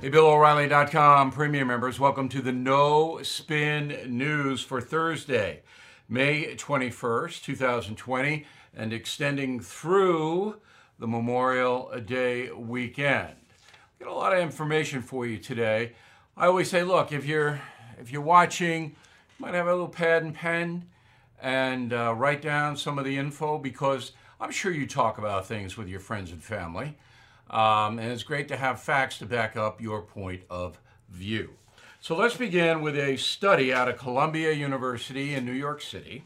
Hey, BillO'Reilly.com premium members, welcome to the No Spin News for Thursday, May 21st, 2020, and extending through the Memorial Day weekend. Got a lot of information for you today. I always say, look, if you're if you're watching, you might have a little pad and pen and uh, write down some of the info because I'm sure you talk about things with your friends and family. Um, and it's great to have facts to back up your point of view. So let's begin with a study out of Columbia University in New York City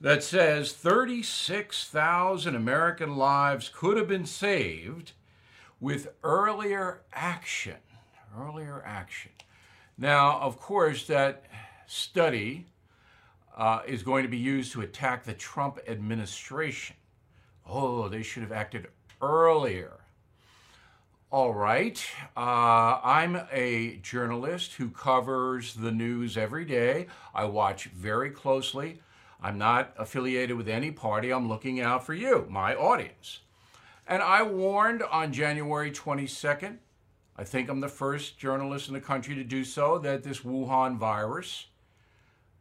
that says 36,000 American lives could have been saved with earlier action. Earlier action. Now, of course, that study uh, is going to be used to attack the Trump administration. Oh, they should have acted earlier. All right. Uh, I'm a journalist who covers the news every day. I watch very closely. I'm not affiliated with any party. I'm looking out for you, my audience. And I warned on January 22nd, I think I'm the first journalist in the country to do so, that this Wuhan virus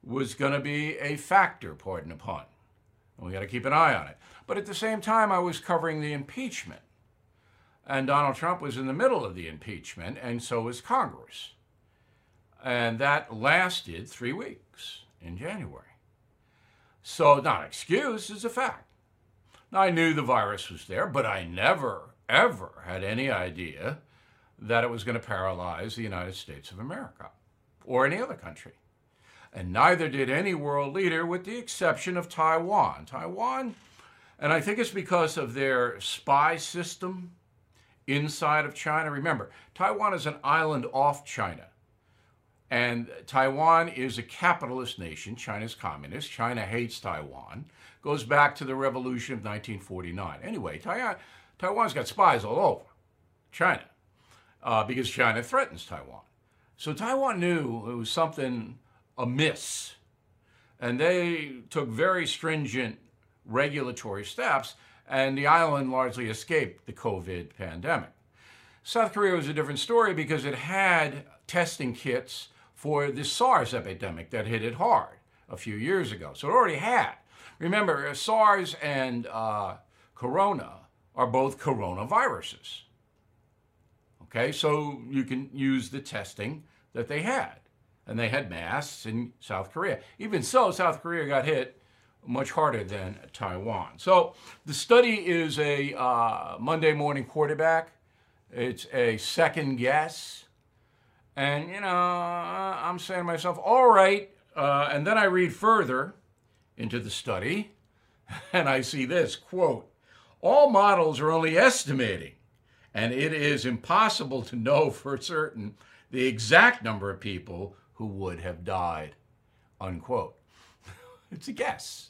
was going to be a factor, pardon the pun. And we got to keep an eye on it. But at the same time, I was covering the impeachment. And Donald Trump was in the middle of the impeachment, and so was Congress. And that lasted three weeks in January. So, not an excuse, it's a fact. Now, I knew the virus was there, but I never, ever had any idea that it was going to paralyze the United States of America or any other country. And neither did any world leader, with the exception of Taiwan. Taiwan, and I think it's because of their spy system inside of China. Remember, Taiwan is an island off China. And Taiwan is a capitalist nation. China's communist. China hates Taiwan. Goes back to the revolution of 1949. Anyway, Taiwan, Taiwan's got spies all over China uh, because China threatens Taiwan. So Taiwan knew it was something amiss. And they took very stringent regulatory steps and the island largely escaped the COVID pandemic. South Korea was a different story because it had testing kits for the SARS epidemic that hit it hard a few years ago. So it already had. Remember, SARS and uh, Corona are both coronaviruses. Okay, so you can use the testing that they had. And they had masks in South Korea. Even so, South Korea got hit much harder than Taiwan. So the study is a uh, Monday morning quarterback. It's a second guess. And, you know, I'm saying to myself, all right. Uh, and then I read further into the study and I see this quote, all models are only estimating, and it is impossible to know for certain the exact number of people who would have died, unquote. it's a guess.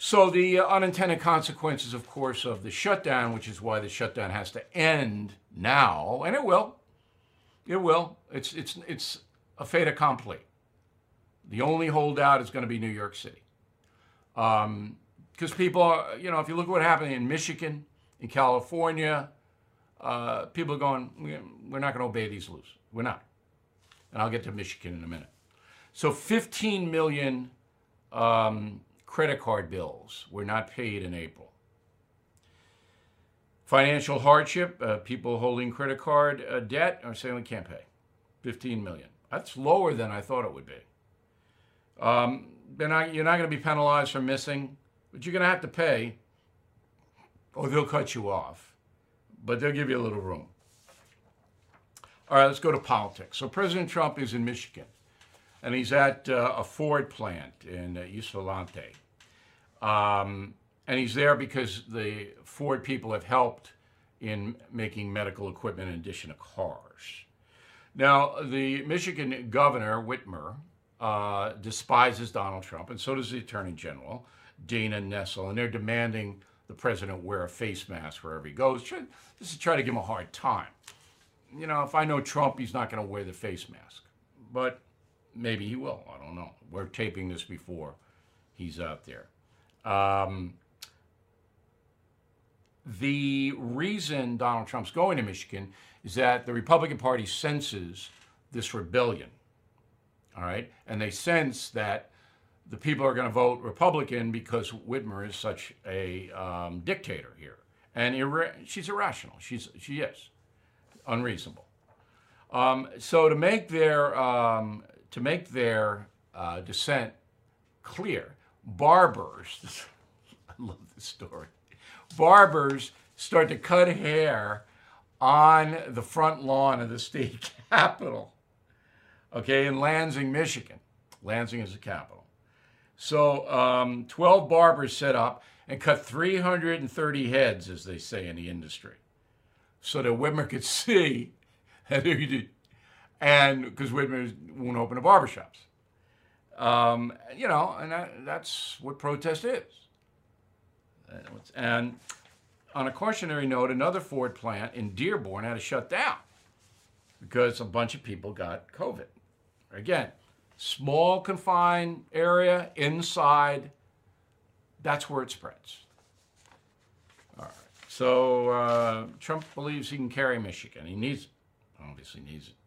So, the unintended consequences, of course, of the shutdown, which is why the shutdown has to end now, and it will. It will. It's, it's, it's a fait accompli. The only holdout is going to be New York City. Because um, people, are, you know, if you look at what happened in Michigan, in California, uh, people are going, we're not going to obey these rules. We're not. And I'll get to Michigan in a minute. So 15 million um, credit card bills were not paid in April. Financial hardship, uh, people holding credit card uh, debt are saying we can't pay. 15 million. That's lower than I thought it would be. Um, not, you're not going to be penalized for missing, but you're going to have to pay, or they'll cut you off. But they'll give you a little room. All right, let's go to politics. So President Trump is in Michigan, and he's at uh, a Ford plant in uh. Um, and he's there because the Ford people have helped in making medical equipment in addition to cars. Now, the Michigan governor, Whitmer, uh, despises Donald Trump, and so does the attorney general, Dana Nessel, and they're demanding the president wear a face mask wherever he goes. This is to try to give him a hard time. You know, if I know Trump, he's not going to wear the face mask, but maybe he will. I don't know. We're taping this before he's out there. Um, the reason Donald Trump's going to Michigan is that the Republican Party senses this rebellion. All right. And they sense that the people are going to vote Republican because Whitmer is such a um, dictator here. And she's irrational. She's, she is unreasonable. Um, so to make their, um, to make their uh, dissent clear, barbers, I love this story, barbers start to cut hair on the front lawn of the state capitol, okay, in Lansing, Michigan. Lansing is the capital. So um, 12 barbers set up and cut 330 heads, as they say in the industry, so that women could see that. And because Whitmer won't open the barbershops. Um, you know, and that, that's what protest is. And on a cautionary note, another Ford plant in Dearborn had to shut down because a bunch of people got COVID. Again, small confined area inside, that's where it spreads. All right. So uh, Trump believes he can carry Michigan. He needs it. Obviously needs it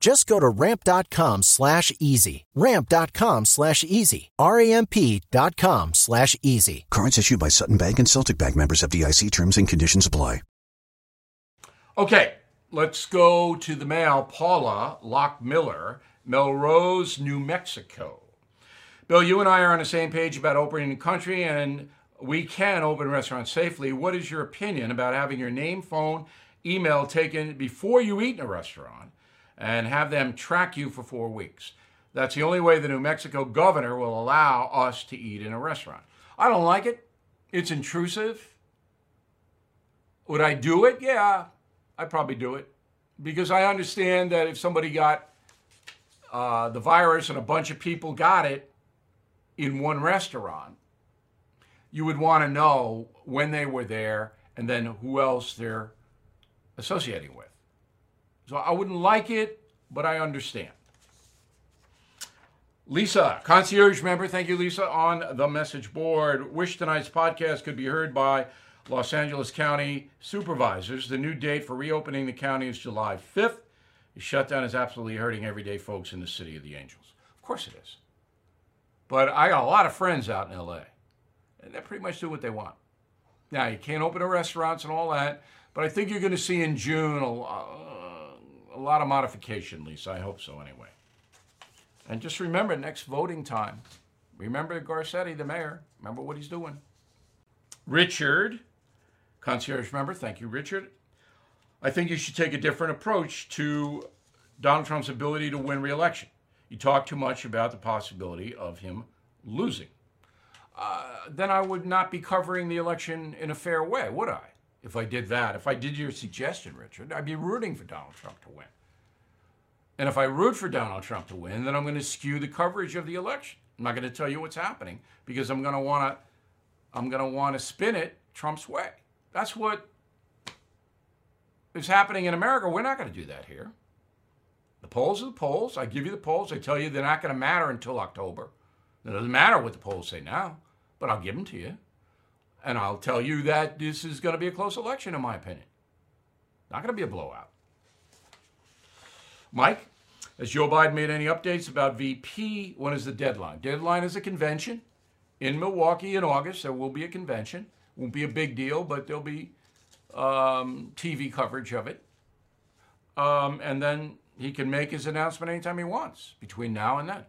Just go to ramp.com slash easy. Ramp.com slash easy. R-A-M-P.com slash easy. Cards issued by Sutton Bank and Celtic Bank members FDIC terms and conditions apply. Okay, let's go to the mail. Paula Lock Miller, Melrose, New Mexico. Bill, you and I are on the same page about opening the country, and we can open restaurants safely. What is your opinion about having your name, phone, email taken before you eat in a restaurant and have them track you for four weeks? That's the only way the New Mexico governor will allow us to eat in a restaurant. I don't like it. It's intrusive. Would I do it? Yeah, I'd probably do it because I understand that if somebody got uh, the virus and a bunch of people got it in one restaurant, you would want to know when they were there and then who else they're associating with. So I wouldn't like it, but I understand. Lisa, concierge member, thank you, Lisa, on the message board. Wish tonight's podcast could be heard by Los Angeles County supervisors. The new date for reopening the county is July 5th. The shutdown is absolutely hurting everyday folks in the city of the angels. Of course it is. But I got a lot of friends out in LA. and they pretty much do what they want. Now, you can't open the restaurants and all that, but I think you're going to see in June a, a lot of modification, Lisa. I hope so, anyway. And just remember, next voting time, remember Garcetti, the mayor. Remember what he's doing. Richard, concierge member, thank you, Richard. I think you should take a different approach to Donald Trump's ability to win re-election. You talk too much about the possibility of him losing. Uh, then I would not be covering the election in a fair way, would I? If I did that, if I did your suggestion, Richard, I'd be rooting for Donald Trump to win. And if I root for Donald Trump to win, then I'm going to skew the coverage of the election. I'm not going to tell you what's happening because I'm going to want to I'm going to want to spin it Trump's way. That's what is happening in America. We're not going to do that here. The polls are the polls. I give you the polls. I tell you they're not going to matter until October. It doesn't matter what the polls say now, but I'll give them to you. And I'll tell you that this is going to be a close election, in my opinion. Not going to be a blowout. Mike, has Joe Biden made any updates about VP? When is the deadline? Deadline is a convention in Milwaukee in August. There will be a convention. Won't be a big deal, but there'll be um, TV coverage of it. Um, and then he can make his announcement anytime he wants between now and then.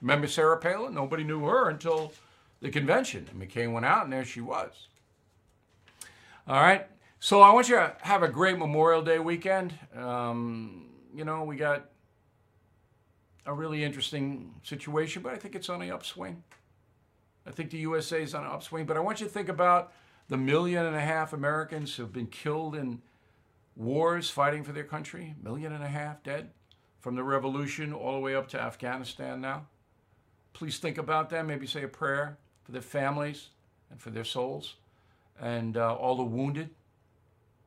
Remember Sarah Palin? Nobody knew her until the convention. And McCain went out, and there she was. All right. So I want you to have a great Memorial Day weekend. Um, you know, we got a really interesting situation, but I think it's on the upswing. I think the USA is on an upswing, but I want you to think about the million and a half Americans who have been killed in wars fighting for their country, million and a half dead from the revolution all the way up to Afghanistan now. Please think about that. Maybe say a prayer for their families and for their souls, and uh, all the wounded,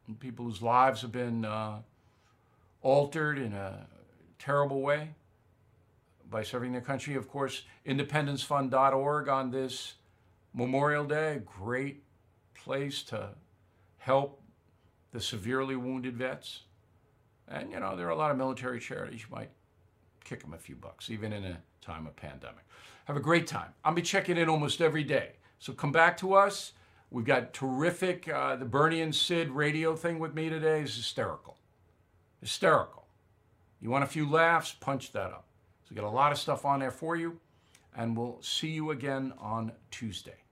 and people whose lives have been uh, altered in a terrible way by serving their country. Of course, independencefund.org on this Memorial Day, great place to help the severely wounded vets. And, you know, there are a lot of military charities. You might kick them a few bucks, even in a time of pandemic. Have a great time. I'll be checking in almost every day. So come back to us. We've got terrific, uh, the Bernie and Sid radio thing with me today is hysterical. Hysterical. You want a few laughs? Punch that up. So we got a lot of stuff on there for you. And we'll see you again on Tuesday.